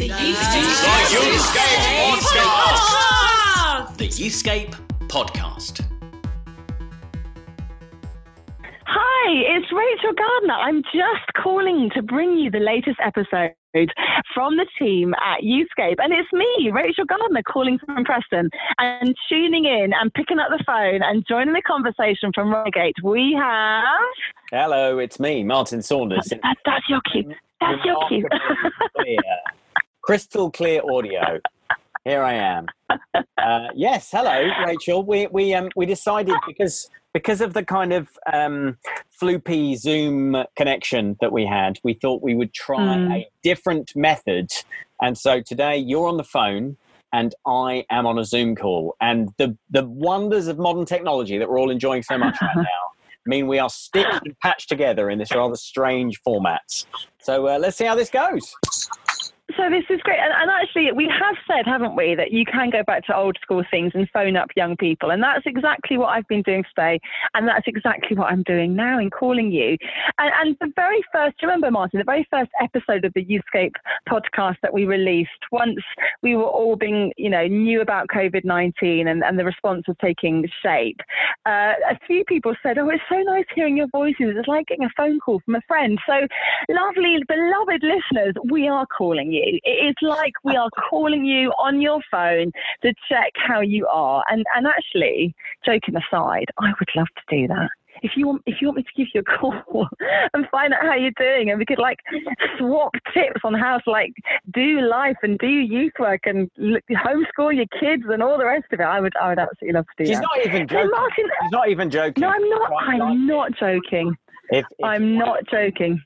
The Youthscape Podcast. The Youthscape Podcast. Hi, it's Rachel Gardner. I'm just calling to bring you the latest episode from the team at Youthscape. And it's me, Rachel Gardner, calling from Preston and tuning in and picking up the phone and joining the conversation from Reigate. We have. Hello, it's me, Martin Saunders. That, that's your cue. That's your cue. crystal clear audio. Here I am. Uh, yes, hello, Rachel. We we um we decided because because of the kind of um, floopy Zoom connection that we had, we thought we would try Mm. a different method. And so today you're on the phone and I am on a Zoom call. And the, the wonders of modern technology that we're all enjoying so much right now mean we are stitched and patched together in this rather strange format. So uh, let's see how this goes. So this is great, and, and actually, we have said, haven't we, that you can go back to old school things and phone up young people, and that's exactly what I've been doing today, and that's exactly what I'm doing now in calling you. And, and the very first, do you remember, Martin, the very first episode of the Youthscape podcast that we released, once we were all being, you know, knew about COVID 19 and, and the response was taking shape, uh, a few people said, "Oh, it's so nice hearing your voices. It's like getting a phone call from a friend." So, lovely, beloved listeners, we are calling you. It is like we are calling you on your phone to check how you are. And and actually, joking aside, I would love to do that. If you want, if you want me to give you a call and find out how you're doing, and we could like swap tips on how to like do life and do youth work and homeschool your kids and all the rest of it, I would, I would absolutely love to do She's that. not even So joking. Martin, She's not even joking. no, I'm not. I'm not joking. If, if I'm not joking.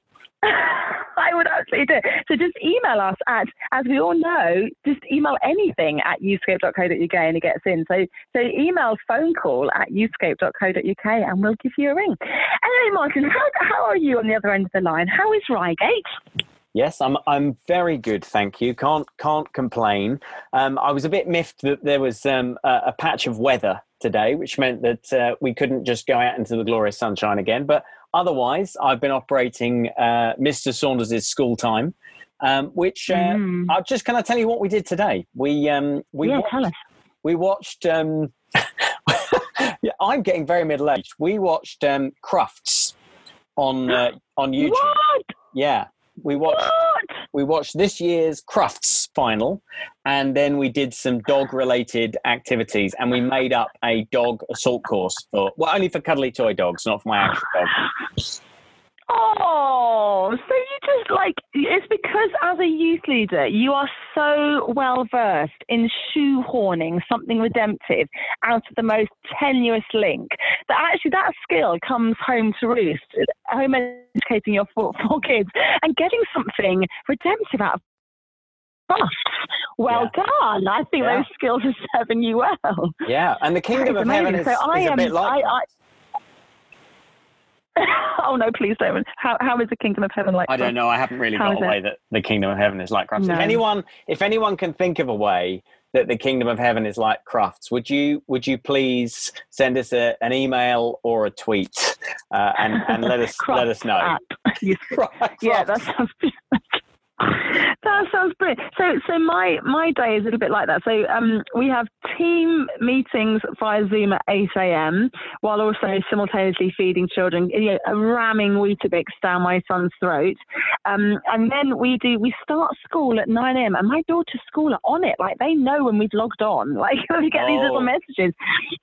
I would absolutely do. it. So just email us at, as we all know, just email anything at youthscape.co.uk and it gets in. So so email phone call at youthscape.co.uk and we'll give you a ring. Anyway, Martin, how, how are you on the other end of the line? How is Reigate? Yes, I'm. I'm very good, thank you. Can't can't complain. Um, I was a bit miffed that there was um, a, a patch of weather today, which meant that uh, we couldn't just go out into the glorious sunshine again. But otherwise, I've been operating uh, Mr. Saunders' school time, um, which uh, Mm. I just can I tell you what we did today? We um, we yeah, watched, tell us. we watched. Um, yeah, I'm getting very middle aged. We watched um, Crufts on uh, on YouTube. What? Yeah, we watched What? We watched this year's Crufts final, and then we did some dog-related activities, and we made up a dog assault course for well, only for cuddly toy dogs, not for my actual dog. Oh, so you just like it's because as a youth leader, you are so well versed in shoehorning something redemptive out of the most tenuous link that actually that skill comes home to roost, home educating your four, four kids and getting something redemptive out of busts. Well done. I think Yeah. those skills are serving you well. Yeah, and the kingdom of heaven is, so I is a am. Um, bit like. I, I, oh no, please don't. How how is the kingdom of heaven like? I don't know. I haven't really How got a it? way that the kingdom of heaven is like. No. If anyone, if anyone can think of a way that the kingdom of heaven is like Crufts, would you would you please send us a, an email or a tweet uh, and and let us let us know. Yeah, that sounds. That sounds brilliant. So, so my my day is a little bit like that. So, um, we have team meetings via Zoom at 8 a.m. while also simultaneously feeding children, you know, ramming Weetabix down my son's throat. Um, and then we do we start school at 9 a.m. and my daughter's school are on it. Like they know when we've logged on. Like we get these Oh. little messages,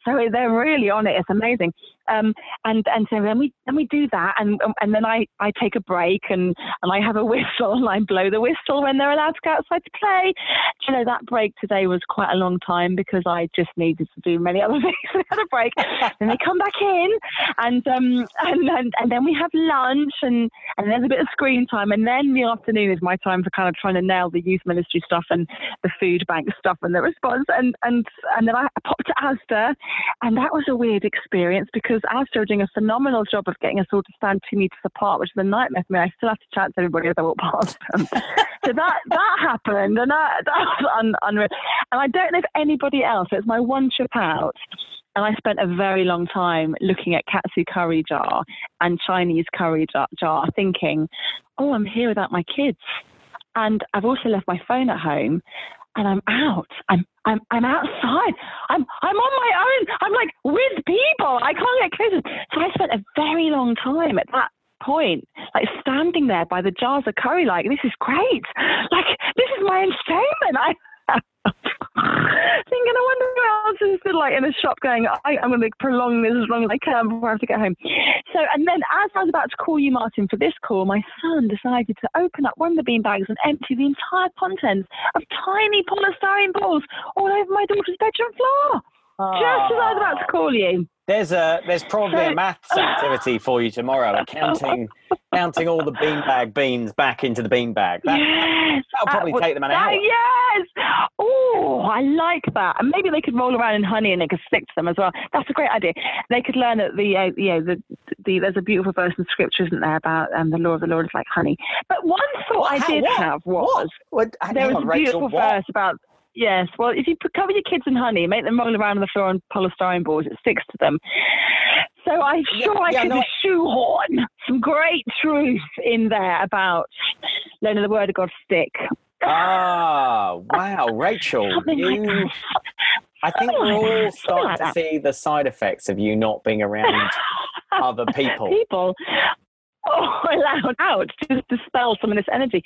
so they're really on it. It's amazing. Um, and and so then we then we do that, and and then I I take a break and and I have a whistle and I blow the whistle when they're allowed to go outside to play. Do you know that break today was quite a long time because I just needed to do many other things. I had a break, and they come back in, and um and, and and then we have lunch and and there's a bit of screen time, and then the afternoon is my time for kind of trying to nail the youth ministry stuff and the food bank stuff and the response, and and and then I popped to Asda, and that was a weird experience because Asda are doing a phenomenal job of getting us all to stand two meters apart, which is a nightmare for me. I still have to chat to everybody as I walk past them. so that that happened, and that that was un, unreal. And I don't know if anybody else. It's my one trip out. And I spent a very long time looking at katsu curry jar and Chinese curry jar, jar thinking, oh, I'm here without my kids. and I've also left my phone at home and I'm out. I'm I'm I'm outside. I'm I'm on my own. I'm like with people. I can't get closer. So I spent a very long time at that point, like standing there by the jars of curry, like this is great. Like this is my entertainment. I thinking, I wonder who else is still like in a shop going, I, am going to prolong this as long as I can before I have to get home. So, and then as I was about to call you, Martin, for this call, my son decided to open up one of the bean bags and empty the entire contents of tiny polystyrene balls all over my daughter's bedroom floor. Just as I was about to call you. There's a there's probably a maths activity for you tomorrow, counting counting all the beanbag beans back into the beanbag. That, yes, that'll probably take them an hour. Yes. Oh, I like that. And maybe they could roll around in honey and they could stick to them as well. That's a great idea. They could learn that the uh, you know the, the there's a beautiful verse in scripture, isn't there, about um, the law of the Lord is like honey. But one thought What? I did What? have was What? There was a beautiful verse about yes. Well, if you put, cover your kids in honey, make them roll around on the floor on polystyrene boards, it sticks to them. So I'm Yeah, sure I yeah, could no- shoehorn some great truth in there about letting the word of God stick. Ah, wow, Rachel, Something like I think we're all starting to see the side effects of you not being around other people. people oh, allowed out to dispel some of this energy.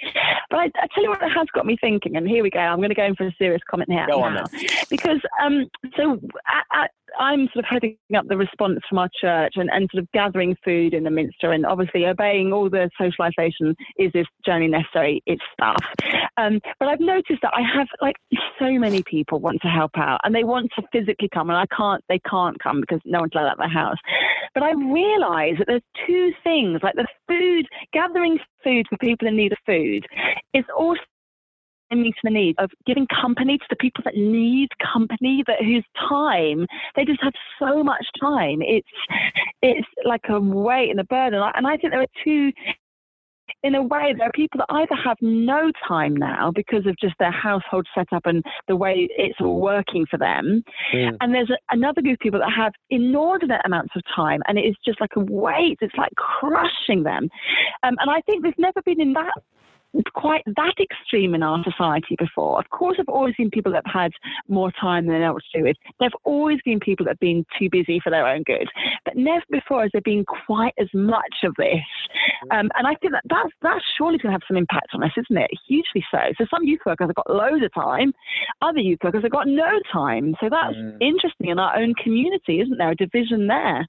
But I, I tell you what, it has got me thinking, and here we go. I'm going to go in for a serious comment here Go on now. then. because um, so I, I, I'm sort of heading up the response from our church and, and sort of gathering food in the minster and obviously obeying all the socialisation is this journey necessary. It's stuff. Um, but I've noticed that I have like so many people want to help out and they want to physically come and I can't. They can't come because no one's allowed out their house. But I realise that there's two things like the food gathering food for people in need of food is also meeting the need of giving company to the people that need company, that whose time they just have so much time. It's it's like a weight and a burden, and I think there are two. In a way, there are people that either have no time now because of just their household setup and the way it's all working for them, Mm. and there's a, another group of people that have inordinate amounts of time, and it is just like a weight. It's like crushing them, um, and I think there's never been in that quite that extreme in our society before. Of course, there have always been people that have had more time than they know what to do with. There have always been people that have been too busy for their own good, but never before has there been quite as much of this. Um, and I think that that's, that's surely going to have some impact on us, isn't it? Hugely so. So some youth workers have got loads of time, other youth workers have got no time. So that's Mm. interesting in our own community, isn't there? A division there.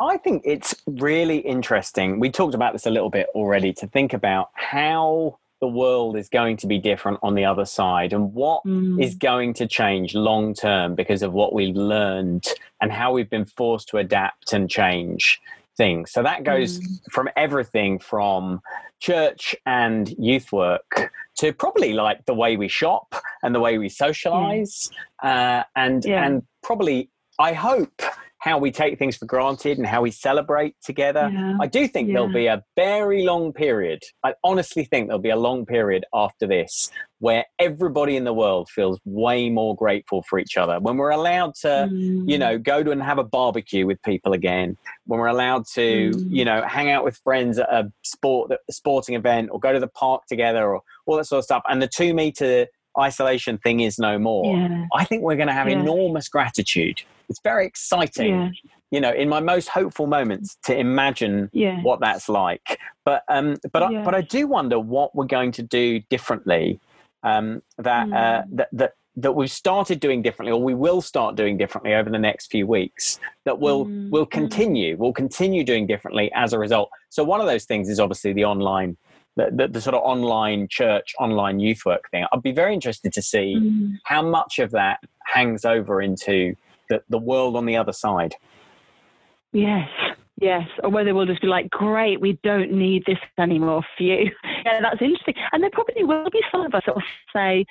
I think it's really interesting. We talked about this a little bit already to think about how the world is going to be different on the other side and what Mm. is going to change long term because of what we've learned and how we've been forced to adapt and change things. So that goes Mm. from everything from church and youth work to probably like the way we shop and the way we socialize uh, and Yeah. and probably I hope how we take things for granted and how we celebrate together. Yeah. I do think there'll be a very long period. I honestly think there'll be a long period after this where everybody in the world feels way more grateful for each other. When we're allowed to, you Mm. know, go to and have a barbecue with people again. When we're allowed to, Mm. you know, hang out with friends at a sport a sporting event or go to the park together or all that sort of stuff. And the two meter isolation thing is no more. Yeah. I think we're going to have Yeah. enormous gratitude. It's very exciting, Yeah. you know, in my most hopeful moments to imagine what that's like. But um, but I, but I do wonder what we're going to do differently. Um, that uh, Mm. that that that we've started doing differently, or we will start doing differently over the next few weeks. That will Mm, will mm. continue. We'll continue doing differently as a result. So one of those things is obviously the online. The, the, the sort of online church, online youth work thing. I'd be very interested to see Mm. how much of that hangs over into the, the world on the other side. Yes, yes. Or whether we'll just be like, great, we don't need this anymore for you. Yeah, that's interesting. And there probably will be some of us that will say,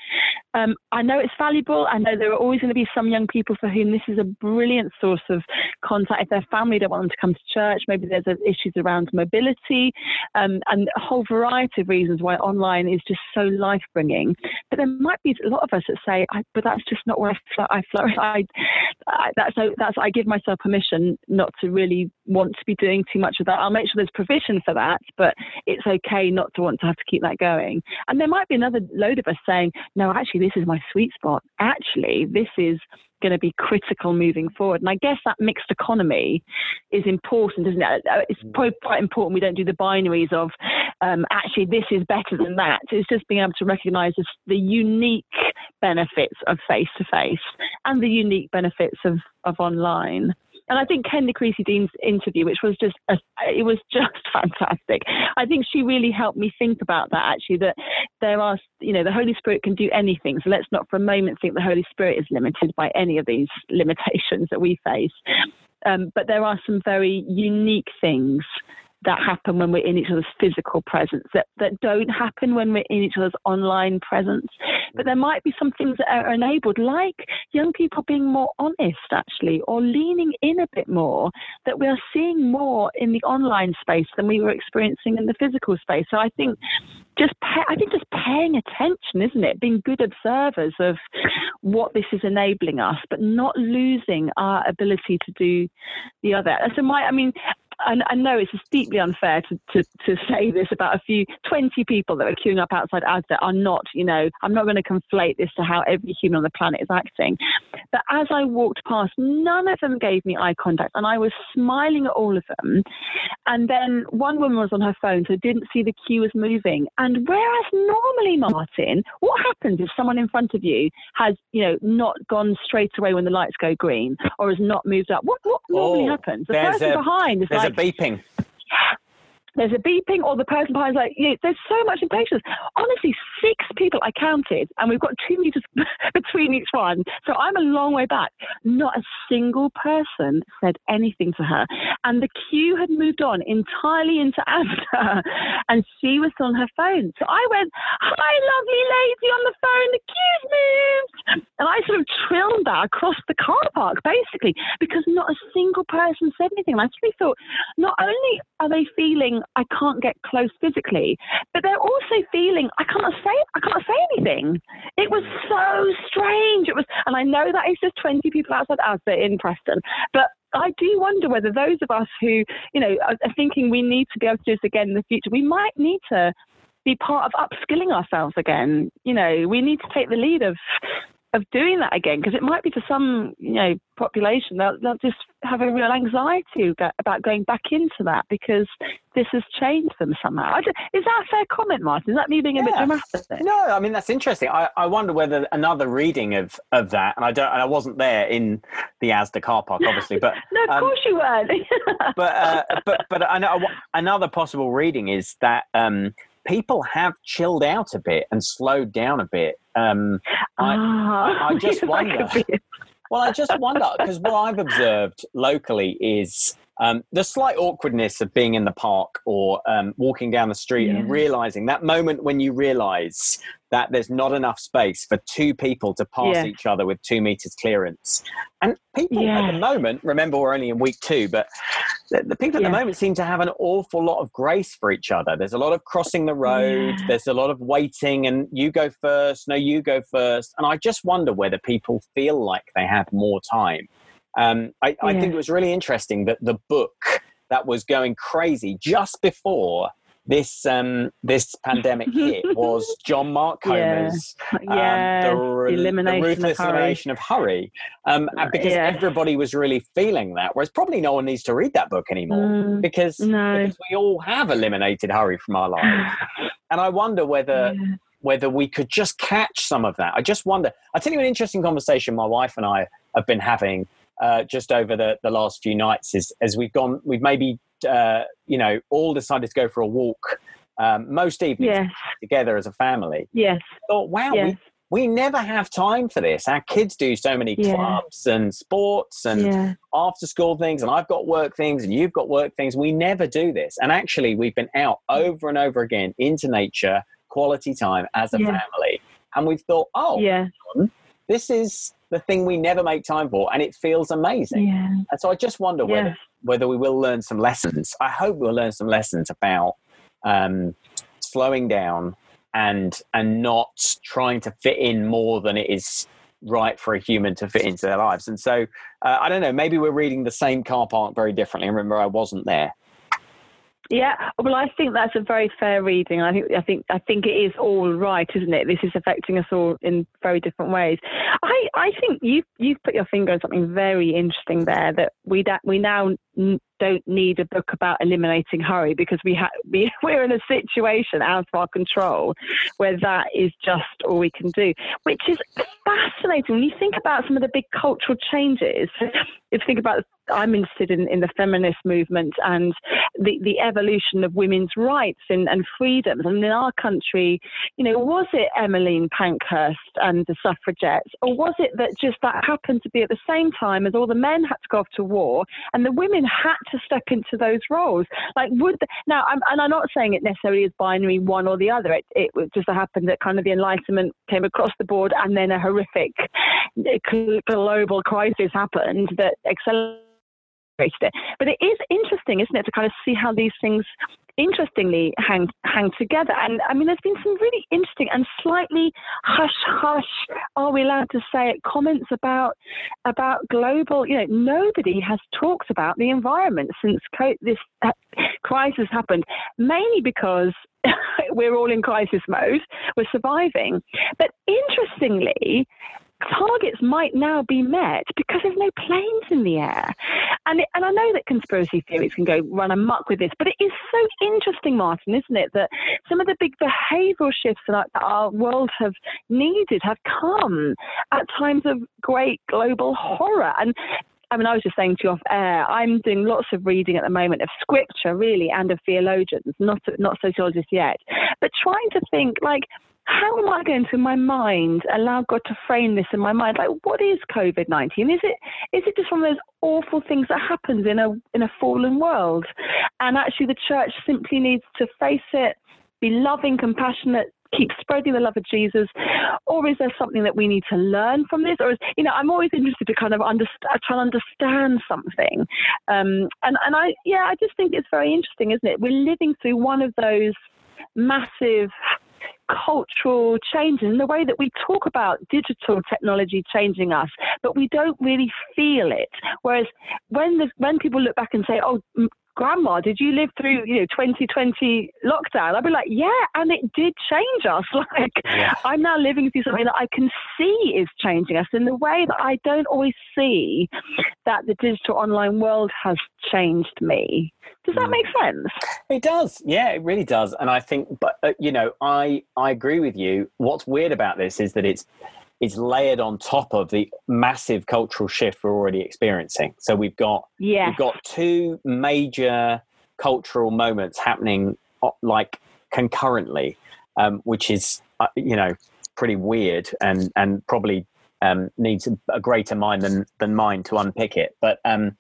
um, I know it's valuable. I know there are always going to be some young people for whom this is a brilliant source of contact. If their family don't want them to come to church, maybe there's issues around mobility um, and a whole variety of reasons why online is just so life bringing. But there might be a lot of us that say, but that's just not where I, fl- I flourish. I, I, that's, that's, I give myself permission not to really want to be doing too much of that. I'll make sure there's provision for that, but it's okay not to want to have to keep that going. And there might be another load of us saying, no, actually, this is my sweet spot. Actually, this is going to be critical moving forward. And I guess that mixed economy is important, isn't it? Uh, it's mm. probably quite important we don't do the binaries of um, actually this is better than that. It's just being able to recognize the unique benefits of face to face and the unique benefits of, of online. And I think Kenda Creasy Dean's interview, which was just, a, it was just fantastic. I think she really helped me think about that actually, that there are, you know, the Holy Spirit can do anything. So let's not for a moment think the Holy Spirit is limited by any of these limitations that we face. Um, but there are some very unique things that happen when we're in each other's physical presence that, that don't happen when we're in each other's online presence. But there might be some things that are enabled, like young people being more honest, actually, or leaning in a bit more, that we are seeing more in the online space than we were experiencing in the physical space. So I think just pay, I think just paying attention, isn't it? Being good observers of what this is enabling us, but not losing our ability to do the other. So my, I mean, I, I know it's deeply unfair to, to, to say this about a few 20 people that are queuing up outside Asda are not, you know, I'm not going to conflate this to how every human on the planet is acting. But as I walked past, none of them gave me eye contact, and I was smiling at all of them. And then one woman was on her phone, so didn't see the queue was moving. And whereas normally, Martin, what happens if someone in front of you has, you know, not gone straight away when the lights go green or has not moved up? What, what normally oh, happens? The person a, behind is like, beeping. There's a beeping, or the person behind is like, yeah, there's so much impatience. Honestly, six people I counted, and we've got two meters between each one. So I'm a long way back. Not a single person said anything to her. And the queue had moved on entirely into Asda, and she was on her phone. So I went, Hi, lovely lady on the phone, the queue's moved. And I sort of trilled that across the car park, basically, because not a single person said anything. And I actually thought, not only are they feeling I can't get close physically, but they're also feeling I can't say I can't say anything. It was so strange. It was, and I know that it's just 20 people outside Asda in Preston, but I do wonder whether those of us who, you know, are thinking we need to be able to do this again in the future, we might need to be part of upskilling ourselves again. You know, we need to take the lead of of doing that again because it might be for some you know population they'll, they'll just have a real anxiety about going back into that because this has changed them somehow. Just, is that a fair comment, Martin? Is that me being a yeah. bit dramatic? No, I mean that's interesting. I, I wonder whether another reading of, of that, and I don't, and I wasn't there in the Asda car park, obviously, but no, of um, course you weren't. but uh, but but I know another possible reading is that um, people have chilled out a bit and slowed down a bit. Um, I, I, I, just wonder. well, I just wonder because what I've observed locally is um, the slight awkwardness of being in the park or um, walking down the street yeah. and realizing that moment when you realize that there's not enough space for two people to pass yeah. each other with two meters clearance. And people yeah. at the moment, remember we're only in week two, but the, the people at the moment seem to have an awful lot of grace for each other. There's a lot of crossing the road, there's a lot of waiting, and you go first, no, you go first. And I just wonder whether people feel like they have more time um, I, I think it was really interesting that the book that was going crazy just before this um, this pandemic hit was John Mark Comer's yeah. yeah. Um, the, elimination the ruthless of elimination of hurry, um, because yeah. everybody was really feeling that. Whereas probably no one needs to read that book anymore mm, because, no. because we all have eliminated hurry from our lives, and I wonder whether. Yeah. Whether we could just catch some of that. I just wonder. I'll tell you an interesting conversation my wife and I have been having uh, just over the, the last few nights is as we've gone, we've maybe, uh, you know, all decided to go for a walk um, most evenings yes. together as a family. Yes. Thought, wow, yes. we, we never have time for this. Our kids do so many yeah. clubs and sports and yeah. after school things, and I've got work things, and you've got work things. We never do this. And actually, we've been out over and over again into nature, quality time as a yeah. family. And we've thought, oh, yeah. this is the thing we never make time for, and it feels amazing. Yeah. And so I just wonder yeah. whether whether we will learn some lessons. I hope we'll learn some lessons about um, slowing down and and not trying to fit in more than it is right for a human to fit into their lives. And so uh, I don't know, maybe we're reading the same car park very differently. remember, I wasn't there. Yeah, well, I think that's a very fair reading. I think I think I think it is all right, isn't it? This is affecting us all in very different ways. I I think you you've put your finger on something very interesting there that we da- we now don't need a book about eliminating hurry because we ha- we, we're in a situation out of our control where that is just all we can do, which is fascinating. When you think about some of the big cultural changes, if you think about I'm interested in, in the feminist movement and the, the evolution of women's rights and, and freedoms. And in our country, you know, was it Emmeline Pankhurst and the suffragettes, or was it that just that happened to be at the same time as all the men had to go off to war and the women had to step into those roles? Like, would the, now, I'm, and I'm not saying it necessarily is binary one or the other. It, it just happened that kind of the Enlightenment came across the board and then a horrific eh, global crisis happened that accelerated it. But it is interesting, isn't it, to kind of see how these things interestingly hang hang together. And I mean, there's been some really interesting and slightly hush hush. Are we allowed to say it? Comments about about global. You know, nobody has talked about the environment since this uh, crisis happened. Mainly because we're all in crisis mode. We're surviving. But interestingly, targets might now be met because there's no planes in the air. And, it, and I know that conspiracy theories can go run amok with this, but it is so interesting, Martin, isn't it, that some of the big behavioral shifts that our world have needed have come at times of great global horror. And I mean, I was just saying to you off air, I'm doing lots of reading at the moment of scripture, really, and of theologians, not not sociologists yet, but trying to think like how am I going to, in my mind, allow God to frame this in my mind? Like, what is COVID nineteen? Is it is it just one of those awful things that happens in a in a fallen world? And actually, the church simply needs to face it, be loving, compassionate, keep spreading the love of Jesus, or is there something that we need to learn from this? Or is you know, I'm always interested to kind of understand, try and understand something. Um, and and I yeah, I just think it's very interesting, isn't it? We're living through one of those massive cultural changes in the way that we talk about digital technology changing us, but we don't really feel it. Whereas when the, when people look back and say, "Oh, grandma, did you live through, you know, 2020 lockdown? I'd be like, yeah, and it did change us. Like, yeah. I'm now living through something that I can see is changing us in the way that I don't always see that the digital online world has changed me. Does that mm. make sense? It does. Yeah, it really does. And I think, but uh, you know, I I agree with you. What's weird about this is that it's it's layered on top of the massive cultural shift we're already experiencing. So we've got yes. we've got two major cultural moments happening uh, like concurrently, um, which is uh, you know pretty weird and and probably um, needs a greater mind than than mine to unpick it. But um,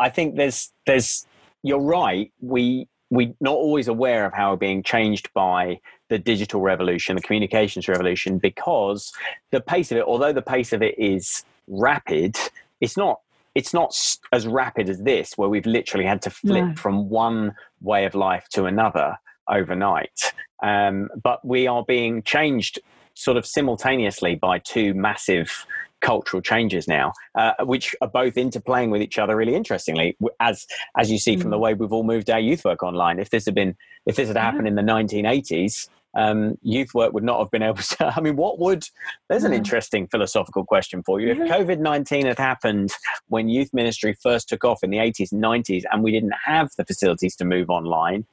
I think there's there's you're right. We we're not always aware of how we're being changed by the digital revolution, the communications revolution, because the pace of it, although the pace of it is rapid, it's not it's not as rapid as this, where we've literally had to flip no. from one way of life to another overnight. Um, but we are being changed sort of simultaneously by two massive cultural changes now, uh, which are both interplaying with each other really interestingly, as as you see from the mm. way we've all moved our youth work online. If this had been if this had happened in the 1980s, um, youth work would not have been able to. I mean, what would? There's an interesting philosophical question for you. If COVID 19 had happened when youth ministry first took off in the 80s and 90s, and we didn't have the facilities to move online,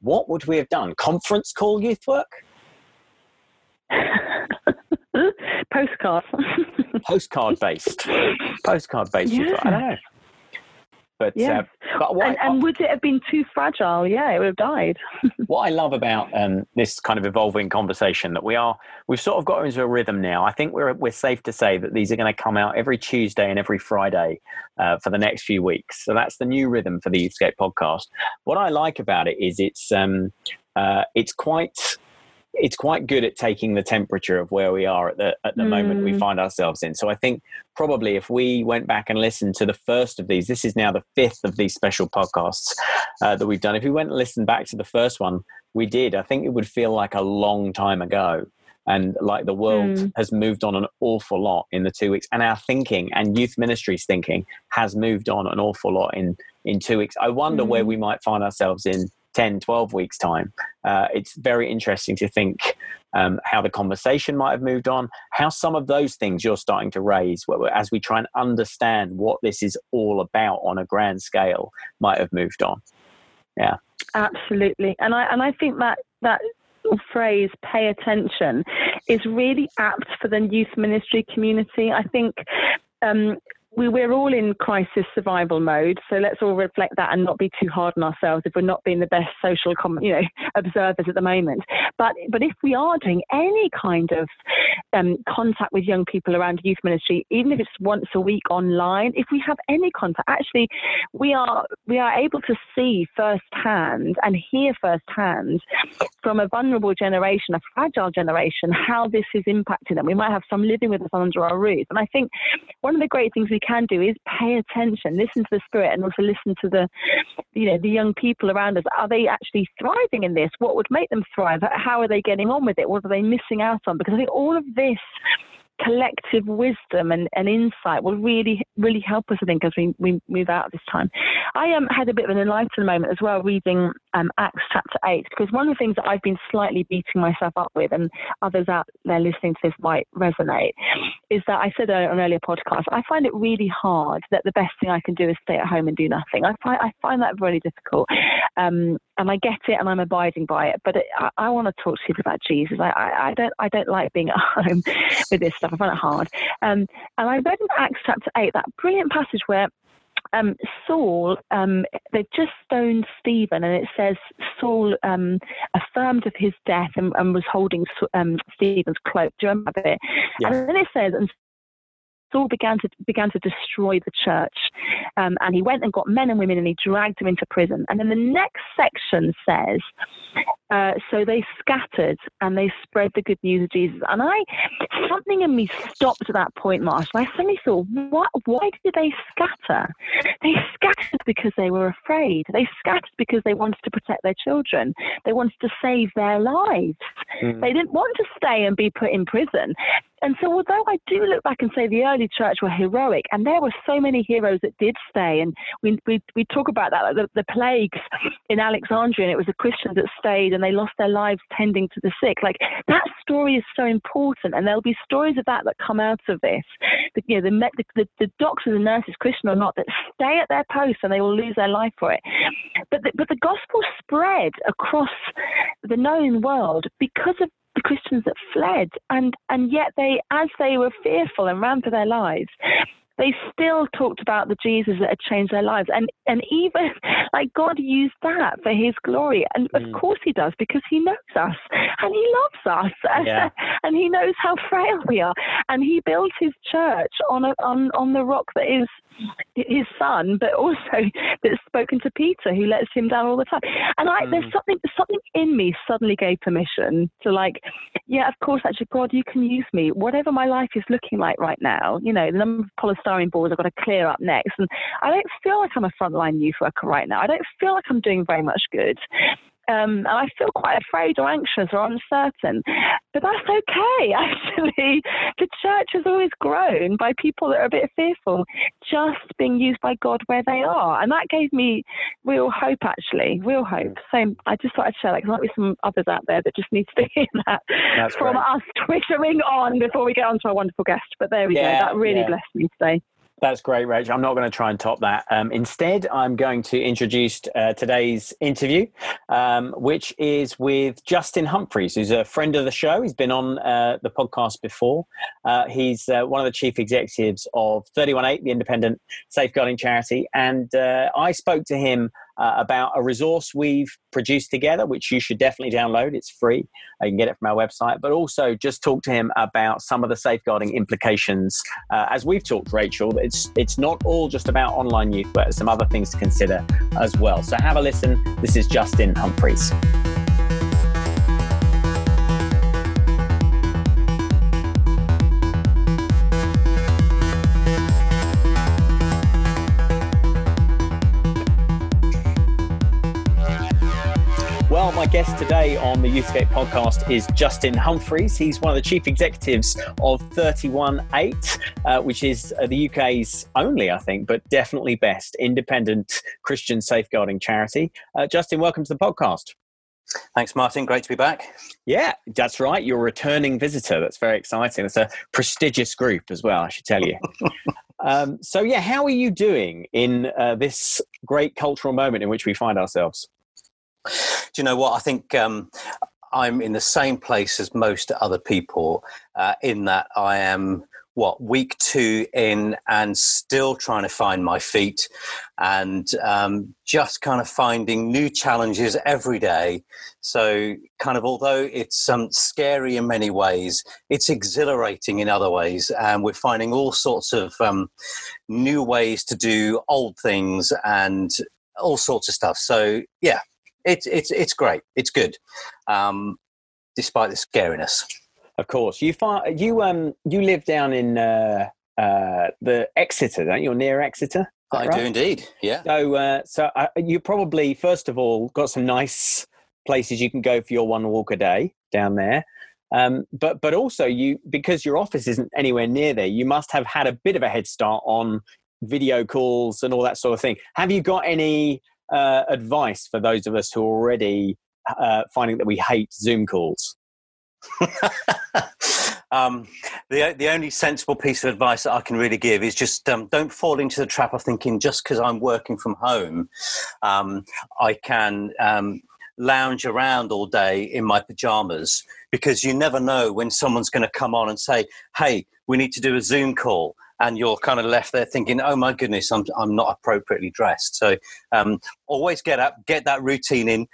what would we have done? Conference call youth work? Postcards. Postcard based. Postcard based. Yeah. I don't know. But, yeah. Uh, but what, and, and, would it have been too fragile? Yeah, it would have died. what I love about um, this kind of evolving conversation that we are, we've sort of got into a rhythm now. I think we're we're safe to say that these are going to come out every Tuesday and every Friday uh, for the next few weeks. So that's the new rhythm for the Youthscape podcast. What I like about it is it's um, uh, it's quite it's quite good at taking the temperature of where we are at the at the mm. moment we mm. find ourselves in. So I think probably if we went back and listened to the first of these, this is now the fifth of these special podcasts uh, that we've done. If we went and listened back to the first one we did, I think it would feel like a long time ago. and like the world mm. has moved on an awful lot in the two weeks and our thinking and youth ministries thinking has moved on an awful lot in in two weeks i wonder mm. where we might find ourselves in 10 12 weeks time uh, it's very interesting to think um, how the conversation might have moved on how some of those things you're starting to raise as we try and understand what this is all about on a grand scale might have moved on. Yeah. Absolutely. And i and i think that that phrase pay attention is really apt for the youth ministry community. I think um, we, we're all in crisis survival mode, so let's all reflect that and not be too hard on ourselves if we're not being the best social, you know, observers at the moment. But but if we are doing any kind of um, contact with young people around youth ministry, even if it's once a week online, if we have any contact, actually, we are we are able to see firsthand and hear firsthand from a vulnerable generation, a fragile generation, how this is impacting them. We might have some living with us under our roof, and I think one of the great things we can do is pay attention, listen to the spirit, and also listen to the, you know, the young people around us. Are they actually thriving in this? What would make them thrive? How are they getting on with it? What are they missing out on? Because I think all of this collective wisdom and, and insight will really really help us I think as we, we move out of this time. I um, had a bit of an enlightened moment as well reading um, Acts chapter 8 because one of the things that I've been slightly beating myself up with and others out there listening to this might resonate is that I said on an earlier podcast I find it really hard that the best thing I can do is stay at home and do nothing. I find, I find that really difficult um, and I get it and I'm abiding by it but it, I, I want to talk to people about Jesus. I, I, I, don't I don't like being at home with this stuff. I find it hard. Um, and I read in Acts chapter 8 that brilliant passage where um, Saul, um, they just stoned Stephen, and it says Saul um, affirmed of his death and, and was holding um, Stephen's cloak. Do you remember it? Yeah. And then it says, and Saul began to began to destroy the church, um, and he went and got men and women and he dragged them into prison. And then the next section says, uh, so they scattered and they spread the good news of Jesus. And I, something in me stopped at that point, Marshall. I suddenly thought, what? Why did they scatter? They scattered because they were afraid. They scattered because they wanted to protect their children. They wanted to save their lives. Mm. They didn't want to stay and be put in prison. And so, although I do look back and say the early church were heroic, and there were so many heroes that did stay, and we we, we talk about that, like the, the plagues in Alexandria, and it was the Christians that stayed and they lost their lives tending to the sick. Like that story is so important, and there'll be stories of that that come out of this. The, you know, the, the, the doctors and nurses, Christian or not, that stay at their posts and they will lose their life for it. But the, but the gospel spread across the known world because of the Christians that fled, and and yet they, as they were fearful and ran for their lives, they still talked about the Jesus that had changed their lives. And and even like God used that for his glory. And mm. of course he does because he knows us and he loves us yeah. and he knows how frail we are. And he built his church on a, on on the rock that is his son, but also that's spoken to Peter, who lets him down all the time. And I, mm. there's something, something in me suddenly gave permission to like, yeah, of course, actually, God, you can use me. Whatever my life is looking like right now, you know, the number of polystyrene balls I've got to clear up next, and I don't feel like I'm a frontline youth worker right now. I don't feel like I'm doing very much good um, and I feel quite afraid or anxious or uncertain. But that's okay, actually. The church has always grown by people that are a bit fearful, just being used by God where they are. And that gave me real hope, actually, real hope. So I just thought I'd share that because there might be some others out there that just need to hear that that's from great. us twittering on before we get on to our wonderful guest. But there we yeah, go. That really yeah. blessed me today. That's great, Rach. I'm not going to try and top that. Um, instead, I'm going to introduce uh, today's interview, um, which is with Justin Humphreys, who's a friend of the show. He's been on uh, the podcast before. Uh, he's uh, one of the chief executives of 318, the independent safeguarding charity. And uh, I spoke to him uh, about a resource we've produced together, which you should definitely download. It's free. You can get it from our website. But also just talk to him about some of the safeguarding implications. Uh, as we've talked, Rachel, it's it's not all just about online youth, but some other things to consider as well. So have a listen. This is Justin Humphreys. My my guest today on the Youthscape podcast is Justin Humphreys. He's one of the chief executives of 318, uh, which is uh, the UK's only, I think, but definitely best independent Christian safeguarding charity. Uh, Justin, welcome to the podcast. Thanks, Martin. Great to be back. Yeah, that's right. You're a returning visitor. That's very exciting. It's a prestigious group as well, I should tell you. um, so, yeah, how are you doing in uh, this great cultural moment in which we find ourselves? Do you know what? I think um, I'm in the same place as most other people uh, in that I am what week two in and still trying to find my feet and um, just kind of finding new challenges every day. So kind of although it's um, scary in many ways it's exhilarating in other ways and we're finding all sorts of um, new ways to do old things and all sorts of stuff. So yeah it's it's it's great it's good um, despite the scariness of course, you find you um you live down in uh, uh, the Exeter, don't you? Or near Exeter. I right? do indeed. Yeah. So uh, so uh, you probably first of all got some nice places you can go for your one walk a day down there. Um, but but also you because your office isn't anywhere near there, you must have had a bit of a head start on video calls and all that sort of thing. Have you got any uh, advice for those of us who are already uh, finding that we hate Zoom calls? um, the the only sensible piece of advice that I can really give is just um, don't fall into the trap of thinking just because I'm working from home, um, I can um, lounge around all day in my pajamas because you never know when someone's going to come on and say, "Hey, we need to do a Zoom call." and you're kind of left there thinking, "Oh my goodness, I'm I'm not appropriately dressed." So um, always get up, get that routine in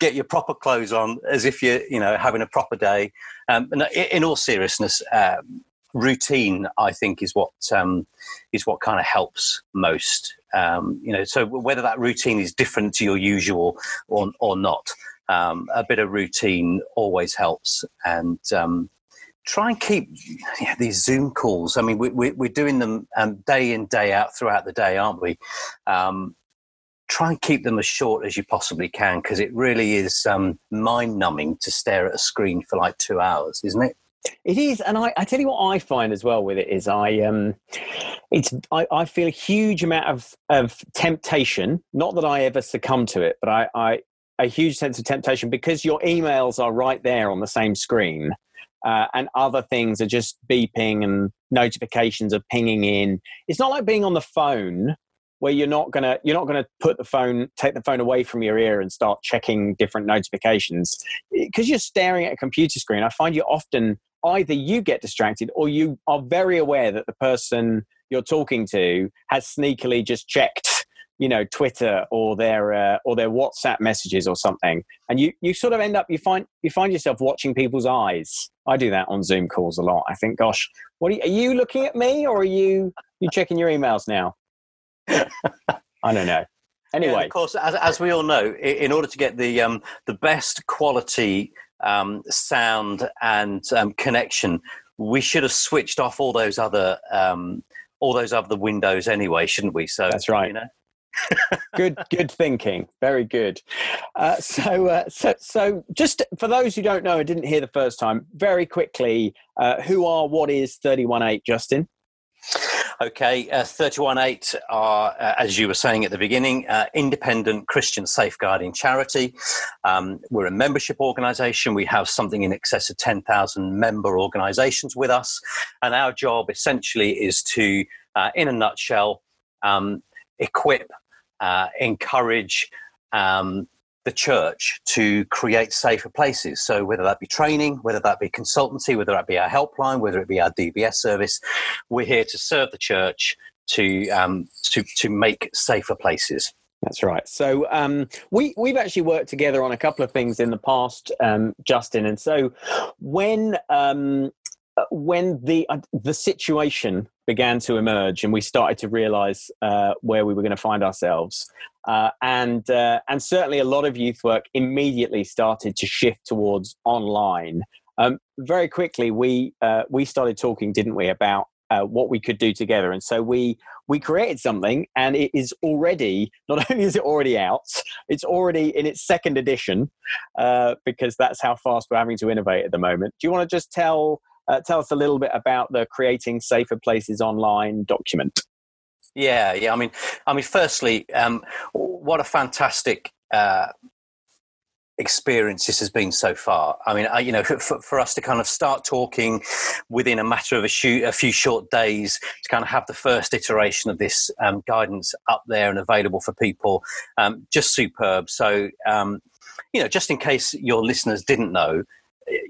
get your proper clothes on as if you're you know having a proper day um, and in all seriousness um, routine i think is what um, is what kind of helps most. Um, you know so whether that routine is different to your usual or, or not um, a bit of routine always helps. And um, try and keep yeah, these zoom calls. I mean we, we, we're doing them day in day out throughout the day aren't we? Try and keep them as short as you possibly can because it really is um, mind numbing to stare at a screen for like two hours, isn't it? It is, and I, I tell you what I find as well with it is I um, it's I, I feel a huge amount of of temptation. Not that I ever succumb to it, but I, I a huge sense of temptation because your emails are right there on the same screen. Uh, and other things are just beeping and notifications are pinging in. It's not like being on the phone where you're not gonna you're not gonna put the phone take the phone away from your ear and start checking different notifications. Because you're staring at a computer screen i find you often either you get distracted or you are very aware that the person you're talking to has sneakily just checked you know twitter or their uh, or their whatsapp messages or something. And you you sort of end up you find you find yourself watching people's eyes. I do that on zoom calls a lot. I think gosh what are you, are you looking at me or are you you checking your emails now I don't know. Anyway, yeah, of course, as, as we all know, in order to get the um, the best quality um, sound and um, connection, we should have switched off all those other um, all those other windows anyway, shouldn't we? So that's right. You know? good, good thinking. Very good. Uh, so, uh, so, so, just for those who don't know and didn't hear the first time, very quickly, uh, who are what is thirty one eight, Justin? Okay, uh, 318 are, uh, as you were saying at the beginning, uh, independent Christian safeguarding charity. Um, we're a membership organisation. We have something in excess of 10,000 member organisations with us. And our job essentially is to, uh, in a nutshell, um, equip, uh, encourage, um, the church to create safer places. So, whether that be training, whether that be consultancy, whether that be our helpline, whether it be our DBS service, we're here to serve the church to um, to to make safer places. That's right. So um, we we've actually worked together on a couple of things in the past, um, Justin. And so when um, when the uh, the situation began to emerge and we started to realize uh, where we were going to find ourselves, uh, and uh, and certainly a lot of youth work immediately started to shift towards online. Um, very quickly, we uh, we started talking, didn't we, about uh, what we could do together. And so we we created something, and it is already not only is it already out, it's already in its second edition because that's how fast we're having to innovate at the moment. Do you want to just tell uh, tell us a little bit about the creating safer places online document? Yeah, yeah. I mean, I mean, firstly, um, what a fantastic uh, experience this has been so far. I mean, I, you know, for, for, us to kind of start talking within a matter of a, shoot, a, few short days to kind of have the first iteration of this um, guidance up there and available for people, um, just superb. So, um, you know, just in case your listeners didn't know,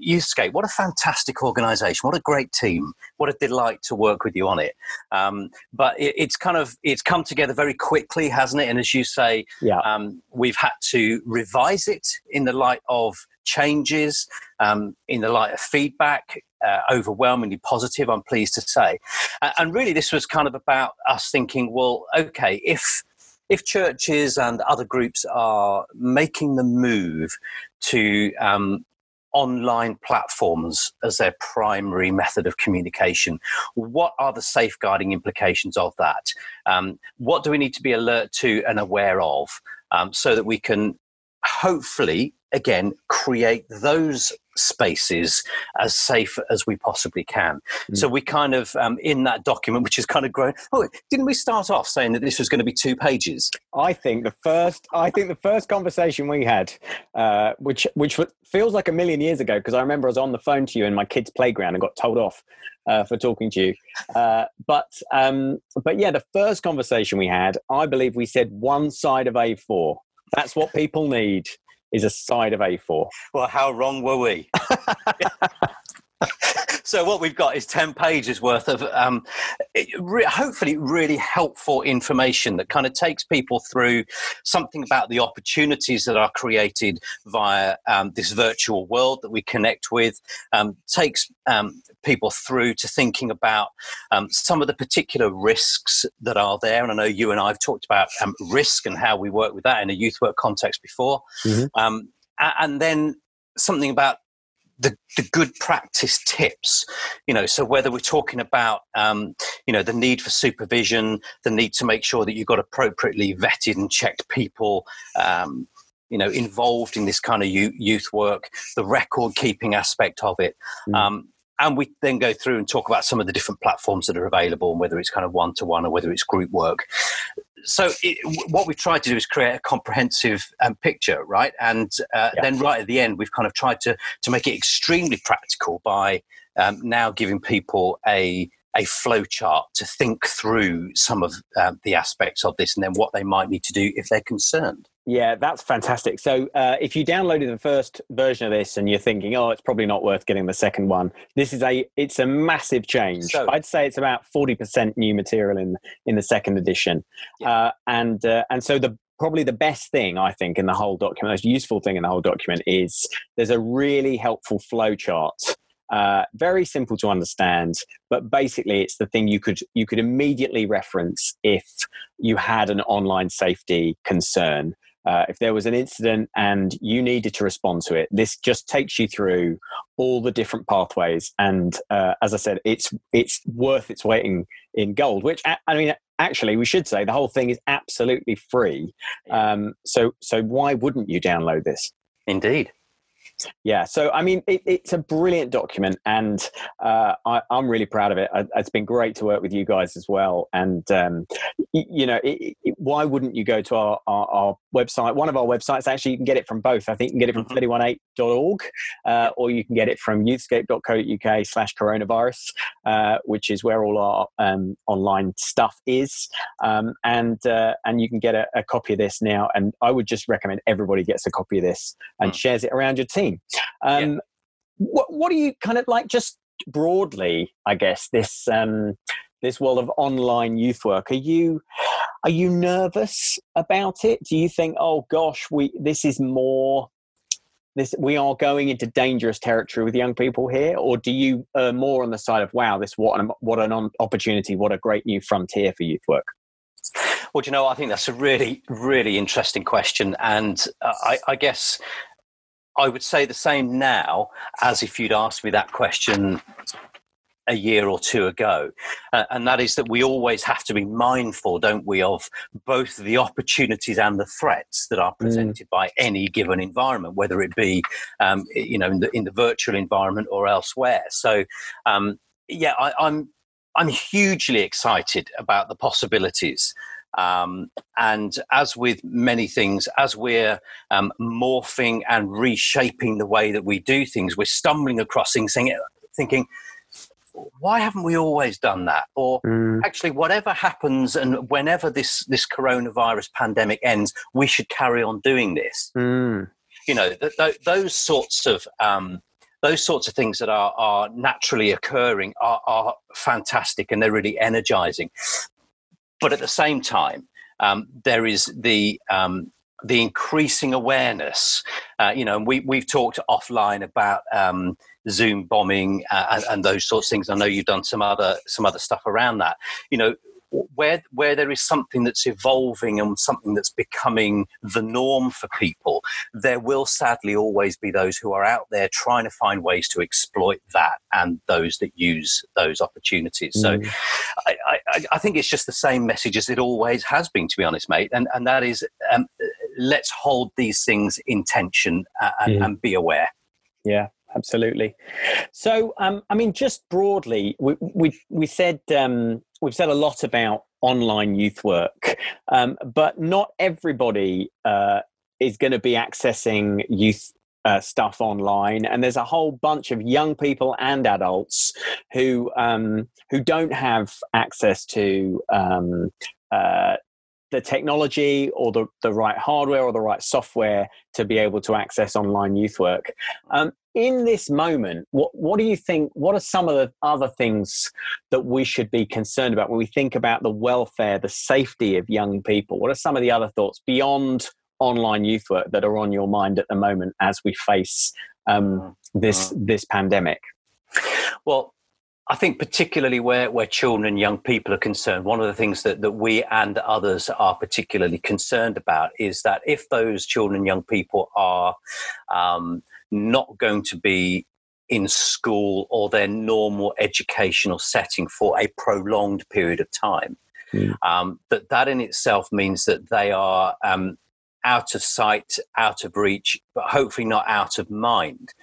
Youthscape, what a fantastic organisation! What a great team! What a delight to work with you on it. Um, but it, it's kind of it's come together very quickly, hasn't it? And as you say, yeah. Um, we've had to revise it in the light of changes, um, in the light of feedback. Uh, overwhelmingly positive, I'm pleased to say. Uh, and really, this was kind of about us thinking, well, okay, if if churches and other groups are making the move to um, online platforms as their primary method of communication. What are the safeguarding implications of that? Um, what do we need to be alert to and aware of um, so that we can hopefully again create those spaces as safe as we possibly can. Mm. so we kind of um, in that document which is kind of grown oh didn't we start off saying that this was going to be two pages? I think the first i think the first conversation we had uh, which which feels like a million years ago because i remember i was on the phone to you in my kids playground and got told off uh, for talking to you. Uh, but um, but yeah the first conversation we had i believe we said one side of a4 that's what people need is a side of A4. Well, how wrong were we? so what we've got is 10 pages worth of um, re- hopefully really helpful information that kind of takes people through something about the opportunities that are created via um, this virtual world that we connect with um, takes um, people through to thinking about um, some of the particular risks that are there and i know you and i have talked about um, risk and how we work with that in a youth work context before mm-hmm. and then something about the, the good practice tips you know so whether we're talking about um, you know the need for supervision the need to make sure that you've got appropriately vetted and checked people um, you know involved in this kind of youth work the record keeping aspect of it mm. um, and we then go through and talk about some of the different platforms that are available and whether it's kind of one to one or whether it's group work so it, what we've tried to do is create a comprehensive um, picture, right? And uh, yeah. then right at the end, we've kind of tried to to make it extremely practical by um, now giving people a a flow chart to think through some of um, the aspects of this and then what they might need to do if they're concerned. Yeah, that's fantastic. So, uh, if you downloaded the first version of this and you're thinking, "Oh, it's probably not worth getting the second one," this is a it's a massive change. So, I'd say it's about forty percent new material in in the second edition, yeah. uh, and uh, and so the probably the best thing I think in the whole document, most useful thing in the whole document is there's a really helpful flow chart uh, very simple to understand, but basically it's the thing you could you could immediately reference if you had an online safety concern. Uh, if there was an incident and you needed to respond to it, this just takes you through all the different pathways. And uh, as I said, it's it's worth its weight in, in gold. Which I mean, actually, we should say the whole thing is absolutely free. Um, so so why wouldn't you download this? Indeed. Yeah, so I mean, it, it's a brilliant document, and uh, I, am really proud of it. It's been great to work with you guys as well. And um, you know, it, it, why wouldn't you go to our, our, our, website? One of our websites, actually, you can get it from both. I think you can get it from mm-hmm. thirtyoneeight.org, uh, or you can get it from youthscape.co.uk/slash coronavirus, uh, which is where all our um, online stuff is. Um, and uh, and you can get a, a, copy of this now. And I would just recommend everybody gets a copy of this and mm. shares it around your team team. Um, yeah. What What do you kind of like? Just broadly, I guess this um, this world of online youth work. Are you are you nervous about it? Do you think, oh gosh, we this is more this we are going into dangerous territory with young people here, or do you uh, more on the side of wow, this what an what an opportunity, what a great new frontier for youth work? Well, you know, I think that's a really, really interesting question, and uh, I, I, guess I would say the same now as if you'd asked me that question a year or two ago, uh, and that is that we always have to be mindful, don't we, of both the opportunities and the threats that are mm. presented mm. by any given environment, whether it be, um, you know, in the, in the virtual environment or elsewhere. So, um, yeah, I, I'm I'm hugely excited about the possibilities. Um, and as with many things, as we're um, morphing and reshaping the way that we do things, we're stumbling across things, thinking, why haven't we always done that? Or mm. actually, whatever happens and whenever this, this coronavirus pandemic ends, we should carry on doing this. Mm. You know, th- th- those sorts of um, those sorts of things that are, are naturally occurring are, are fantastic and they're really energizing. But at the same time, um, there is the um, the increasing awareness. Uh, you know, we we've talked offline about um, Zoom bombing uh, and, and, those sorts of things. I know you've done some other some other stuff around that. You know, where where there is something that's evolving and something that's becoming the norm for people, there will sadly always be those who are out there trying to find ways to exploit that and those that use those opportunities. Mm. So I, I, I, think it's just the same message as it always has been, to be honest, mate. And and that is um, let's hold these things in tension uh, and, mm. and be aware. Yeah, absolutely. So, um, I mean, just broadly, we we, we said um, we've said a lot about online youth work, um, but not everybody uh, is going to be accessing youth uh, stuff online, and there's a whole bunch of young people and adults who um, who don't have access to um, uh, the technology or the, the right hardware or the right software to be able to access online youth work. Um, in this moment, what, what do you think? What are some of the other things that we should be concerned about when we think about the welfare, the safety of young people? What are some of the other thoughts beyond online youth work that are on your mind at the moment as we face um, this mm-hmm. this pandemic? Well, I think particularly where, where children and young people are concerned, one of the things that, that we and others are particularly concerned about is that if those children and young people are um, not going to be in school or their normal educational setting for a prolonged period of time. Mm. Um, that that in itself means that they are um, out of sight, out of reach, but hopefully not out of mind.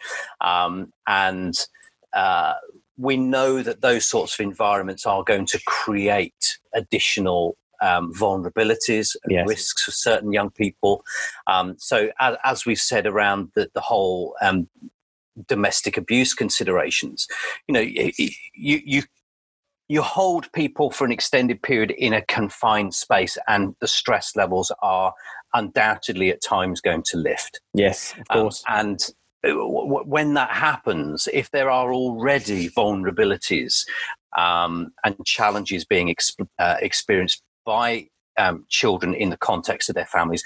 Um, and uh, we know that those sorts of environments are going to create additional um, vulnerabilities and yes. risks for certain young people. Um, so, as, as, we've said around the, the whole um, domestic abuse considerations, you know, you, you you hold people for an extended period in a confined space, and the stress levels are undoubtedly at times going to lift. Yes, of course. Um, and uh, when that happens, if there are already vulnerabilities um, and challenges being exp- uh, experienced by um, children in the context of their families,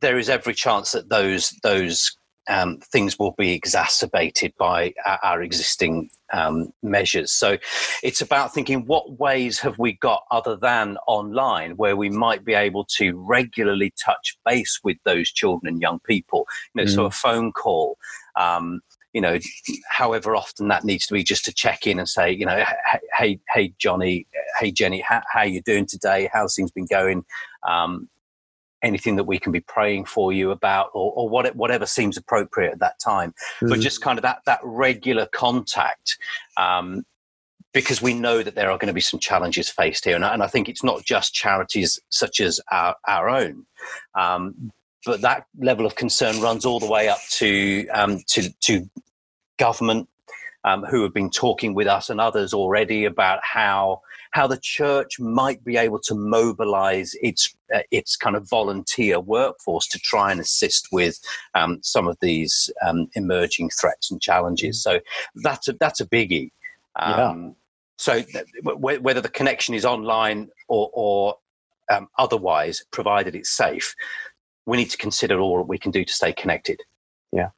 there is every chance that those those um, things will be exacerbated by our, our existing um, measures. So it's about thinking what ways have we got other than online where we might be able to regularly touch base with those children and young people. You know, mm. so a phone call. Um, you know, however often that needs to be, just to check in and say, you know, hey, hey, Johnny, hey, Jenny, how, how are you doing today? How's things been going? Um, anything that we can be praying for you about or, or what, whatever seems appropriate at that time mm-hmm. but just kind of that that regular contact um, because we know that there are going to be some challenges faced here and, and i think it's not just charities such as our, our own um, but that level of concern runs all the way up to um, to, to government um, who have been talking with us and others already about how how the church might be able to mobilize its uh, its kind of volunteer workforce to try and assist with um, some of these um, emerging threats and challenges. So that's a that's a biggie. Um, yeah. So th- w- whether the connection is online or, or um, otherwise, provided it's safe, we need to consider all that we can do to stay connected. Yeah,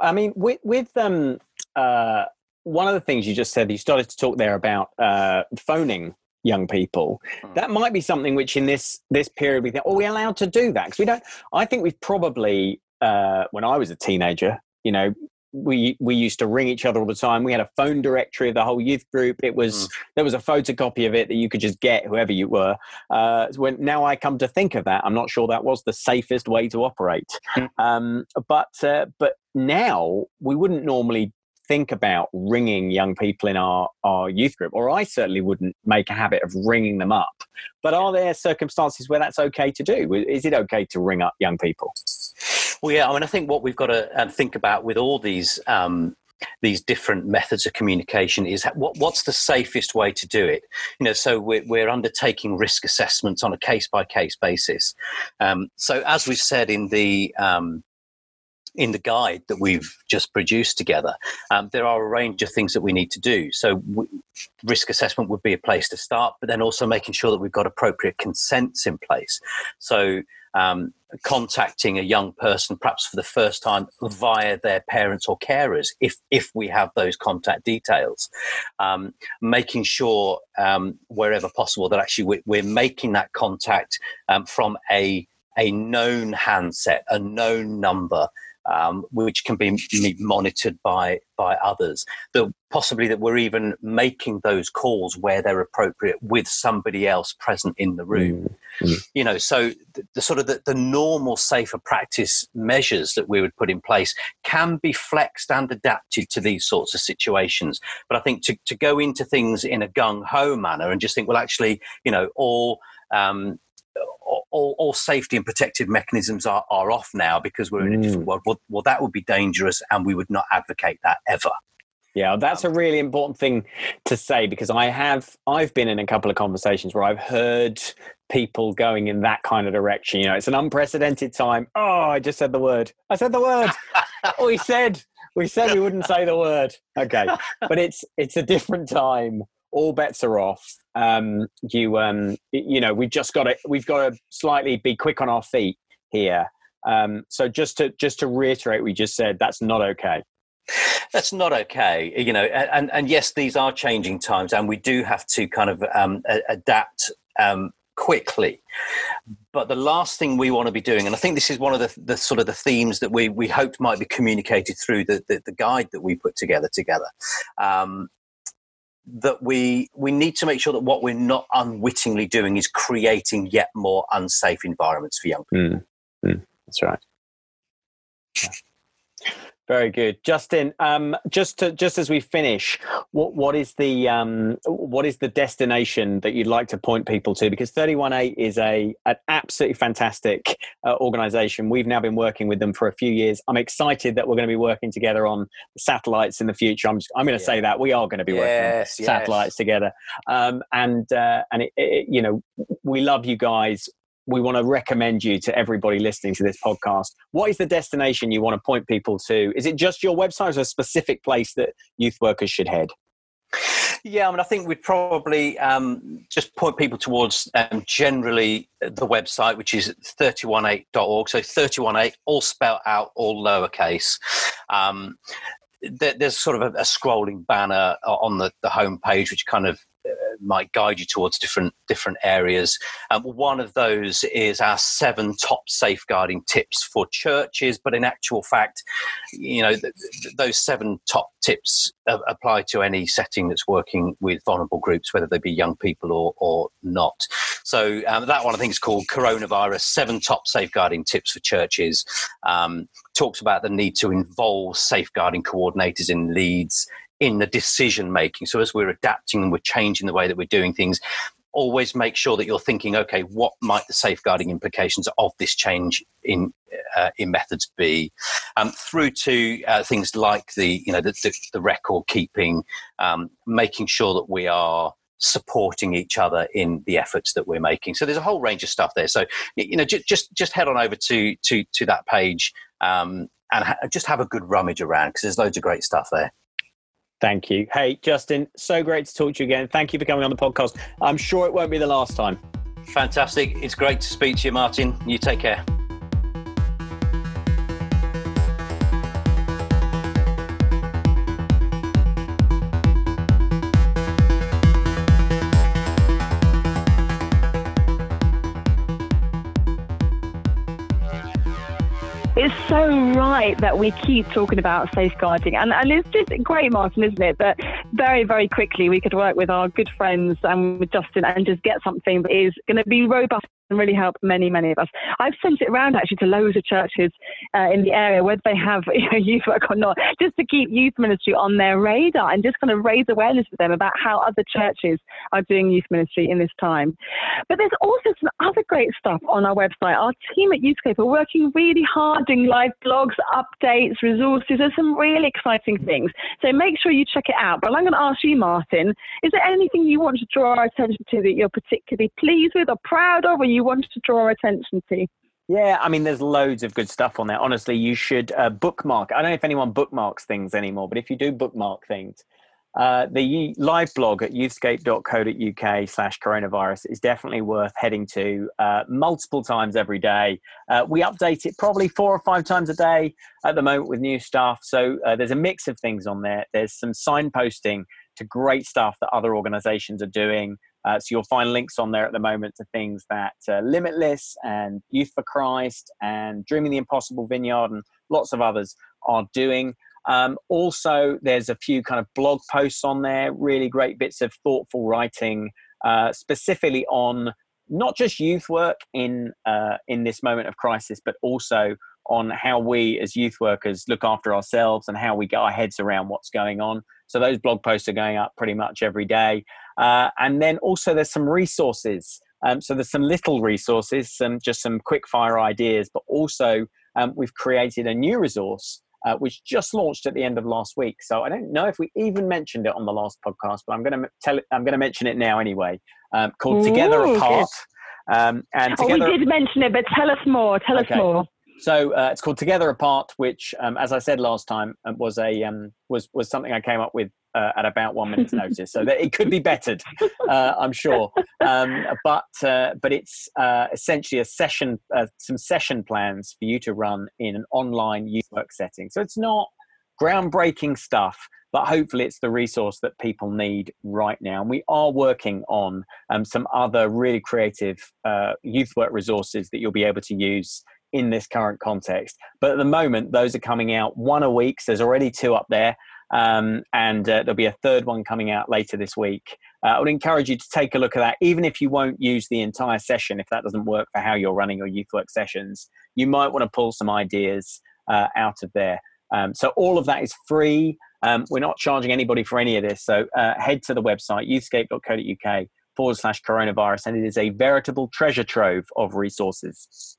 I mean, with, with um, uh, one of the things you just said, you started to talk there about uh, phoning young people. Hmm. That might be something which in this this period we think, oh, we're allowed to do that because we don't. I think we've probably, uh, when I was a teenager, you know, we we used to ring each other all the time. We had a phone directory of the whole youth group. It was mm. there was a photocopy of it that you could just get whoever you were. Uh, when now I come to think of that, I'm not sure that was the safest way to operate. Mm. Um, but uh, but now we wouldn't normally think about ringing young people in our, our youth group, or I certainly wouldn't make a habit of ringing them up. But are there circumstances where that's okay to do? Is it okay to ring up young people? Well, yeah, I mean, I think what we've got to um, think about with all these um, these different methods of communication is what, what's the safest way to do it you know so we're, we're undertaking risk assessments on a case by case basis um, so as we've said in the um, in the guide that we've just produced together, um, there are a range of things that we need to do. So, w- risk assessment would be a place to start, but then also making sure that we've got appropriate consents in place. So, um, contacting a young person, perhaps for the first time, via their parents or carers, if if we have those contact details, um, making sure um, wherever possible that actually we're, making that contact um, from a a known handset, a known number, um, which can be monitored by by others. That possibly that we're even making those calls where they're appropriate with somebody else present in the room. Mm-hmm. You know, so the, the sort of the, the, normal safer practice measures that we would put in place can be flexed and adapted to these sorts of situations. But I think to, to go into things in a gung ho manner and just think, well, actually, you know, all um, all, all, safety and protective mechanisms are, are off now because we're in a different mm. world. Well, well, that would be dangerous, and we would not advocate that ever. Yeah, that's a really important thing to say because I have I've been in a couple of conversations where I've heard people going in that kind of direction. You know, it's an unprecedented time. Oh, I just said the word. I said the word. we said we said we wouldn't say the word. Okay, but it's it's a different time all bets are off. Um, you um, you know we've just got to we've got to slightly be quick on our feet here. Um, so just to just to reiterate, we just said that's not okay. That's not okay, you know. And and yes, these are changing times, and we do have to kind of um, adapt um, quickly. But the last thing we want to be doing, and I think this is one of the, the sort of the themes that we, we hoped might be communicated through the, the, the guide that we put together together, um, that we we need to make sure that what we're not unwittingly doing is creating yet more unsafe environments for young people. Mm, mm, that's right. Yeah. Very good, Justin. Um, just to, just as we finish, what what is the um, what is the destination that you'd like to point people to? Because Thirty One Eight is a an absolutely fantastic uh, organisation. We've now been working with them for a few years. I'm excited that we're going to be working together on satellites in the future. I'm just, I'm going to yeah. say that we are going to be working yes, on satellites yes. together. Um, and uh, and it, it, you know we love you guys we want to recommend you to everybody listening to this podcast. What is the destination you want to point people to? Is it just your website or a specific place that youth workers should head? Yeah, I mean, I think we'd probably um, just point people towards um, generally the website, which is thirtyoneeight.org. So 318, all spelled out, all lowercase. Um, there's sort of a, a, scrolling banner on the, the homepage, which kind of might guide you towards different different areas. Um, one of those is our seven top safeguarding tips for churches, but in actual fact, you know, th- th- those seven top tips apply to any setting that's working with vulnerable groups, whether they be young people or, or not. So um, that one I think is called Coronavirus Seven Top Safeguarding Tips for Churches. Um, talks about the need to involve safeguarding coordinators in leads in the decision making. So as we're adapting and we're changing the way that we're doing things, always make sure that you're thinking, okay, what might the safeguarding implications of this change in uh, in methods be? Um, through to uh, things like the you know the, the, the record keeping, um, making sure that we are supporting each other in the efforts that we're making. So there's a whole range of stuff there. So you know just just, just head on over to to to that page. Um, and ha- just have a good rummage around because there's loads of great stuff there. Thank you. Hey, Justin, so great to talk to you again. Thank you for coming on the podcast. I'm sure it won't be the last time. Fantastic. It's great to speak to you, Martin. You take care. So right that we keep talking about safeguarding. And, and it's just great, Martin, isn't it? That very, very quickly we could work with our good friends and with Justin and just get something that is going to be robust and really help many, many of us. I've sent it around actually to loads of churches uh, in the area, whether they have you know, youth work or not, just to keep youth ministry on their radar and just kind of raise awareness with them about how other churches are doing youth ministry in this time. But there's also some other great stuff on our website. Our team at Youthscape are working really hard doing live blogs, updates, resources. There's some really exciting things. So make sure you check it out. But I'm going to ask you, Martin, is there anything you want to draw our attention to that you're particularly pleased with or proud of, or you want to draw attention to? Yeah, I mean, there's loads of good stuff on there. Honestly, you should uh, bookmark. I don't know if anyone bookmarks things anymore, but if you do bookmark things, uh, the live blog at youthscape.co.uk slash coronavirus is definitely worth heading to uh, multiple times every day. Uh, we update it probably four or five times a day at the moment with new stuff. So uh, there's a mix of things on there. There's some signposting to great stuff that other organizations are doing. Uh, so you'll find links on there at the moment to things that uh, Limitless and Youth for Christ and Dreaming the Impossible Vineyard and lots of others are doing. Um, also, there's a few kind of blog posts on there, really great bits of thoughtful writing, uh, specifically on not just youth work in uh, in this moment of crisis, but also on how we as youth workers look after ourselves and how we get our heads around what's going on. So those blog posts are going up pretty much every day. Uh, and then also there's some resources. Um, so there's some little resources, some just some quick fire ideas, but also um, we've created a new resource uh, which just launched at the end of last week. So I don't know if we even mentioned it on the last podcast, but I'm going to tell it, I'm going to mention it now anyway. Um, called Ooh, Together Apart. Um, and together, oh, we did mention it, but tell us more. Tell okay. us more. So uh, it's called Together Apart, which, um, as I said last time, uh, was a um, was was something I came up with uh, at about one minute's notice, so that it could be bettered, uh, I'm sure. Um, but uh, but it's uh, essentially a session, some session plans for you to run in an online youth work setting. So it's not groundbreaking stuff, but hopefully it's the resource that people need right now. And we are working on um, some other really creative youth work resources that you'll be able to use in this current context. But at the moment, those are coming out one a week. So there's already two up there. Um, and uh, there'll be a third one coming out later this week. Uh, I would encourage you to take a look at that, even if you won't use the entire session, if that doesn't work for how you're running your youth work sessions. You might want to pull some ideas uh, out of there. Um, so all of that is free. Um, we're not charging anybody for any of this. So uh, head to the website, youthscape.co.uk forward slash coronavirus, and it is a veritable treasure trove of resources.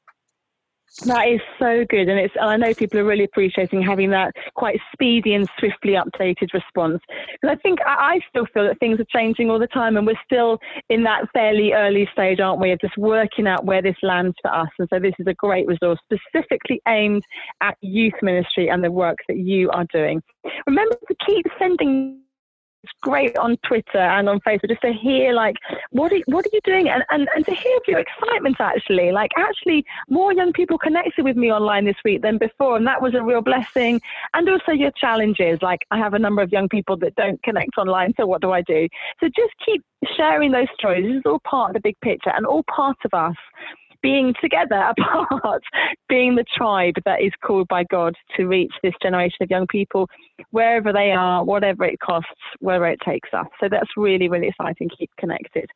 That is so good, and it's. And I know people are really appreciating having that quite speedy and swiftly updated response. Because I think I, I still feel that things are changing all the time, and we're still in that fairly early stage, aren't we, of just working out where this lands for us. And so this is a great resource specifically aimed at youth ministry and the work that you are doing. Remember to keep sending it's great on Twitter and on Facebook just to hear like what are, what are you doing? And, and, and to hear your excitement actually. Like actually more young people connected with me online this week than before and that was a real blessing. And also your challenges. Like I have a number of young people that don't connect online so what do I do? So just keep sharing those stories. This is all part of the big picture and all part of us being together apart, being the tribe that is called by God to reach this generation of young people wherever they are, whatever it costs, wherever it takes us. So that's really, really exciting. Keep connected.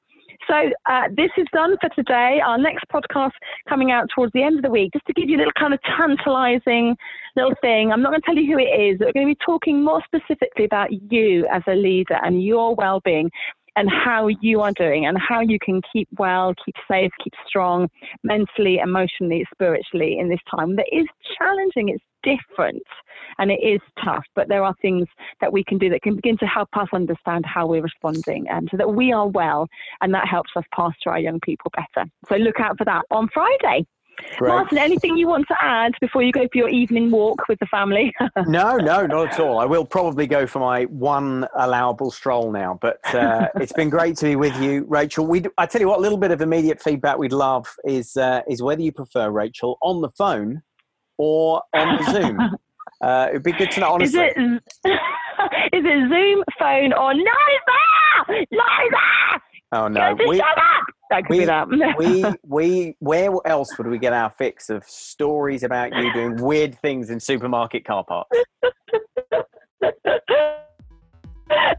So uh, this is done for today. Our next podcast coming out towards the end of the week, just to give you a little kind of tantalizing little thing. I'm not going to tell you who it is. We're going to be talking more specifically about you as a leader and your well-being and how you are doing and how you can keep well, keep safe, keep strong mentally, emotionally, spiritually in this time that is challenging. It's different and it is tough, but there are things that we can do that can begin to help us understand how we're responding and so that we are well and that helps us pastor our young people better. So look out for that on Friday. Great. Martin, anything you want to add before you go for your evening walk with the family? no, no, not at all. I will probably go for my one allowable stroll now, but uh, it's been great to be with you, Rachel. We, I tell you what, a little bit of immediate feedback we'd love is uh, is whether you prefer Rachel on the phone or on Zoom. Uh, it'd be good to know honestly. Is it, is it Zoom, phone, or Liza? Liza! Oh no, we, We- we we where else would we get our fix of stories about you doing weird things in supermarket car parks?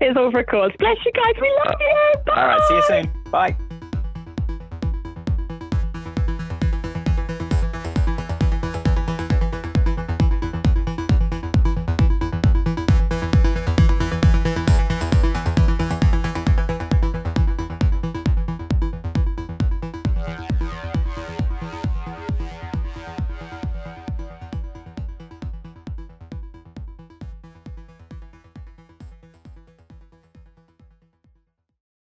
it's all for a cause. Bless you guys. We love you. Bye. All right, see you soon. Bye.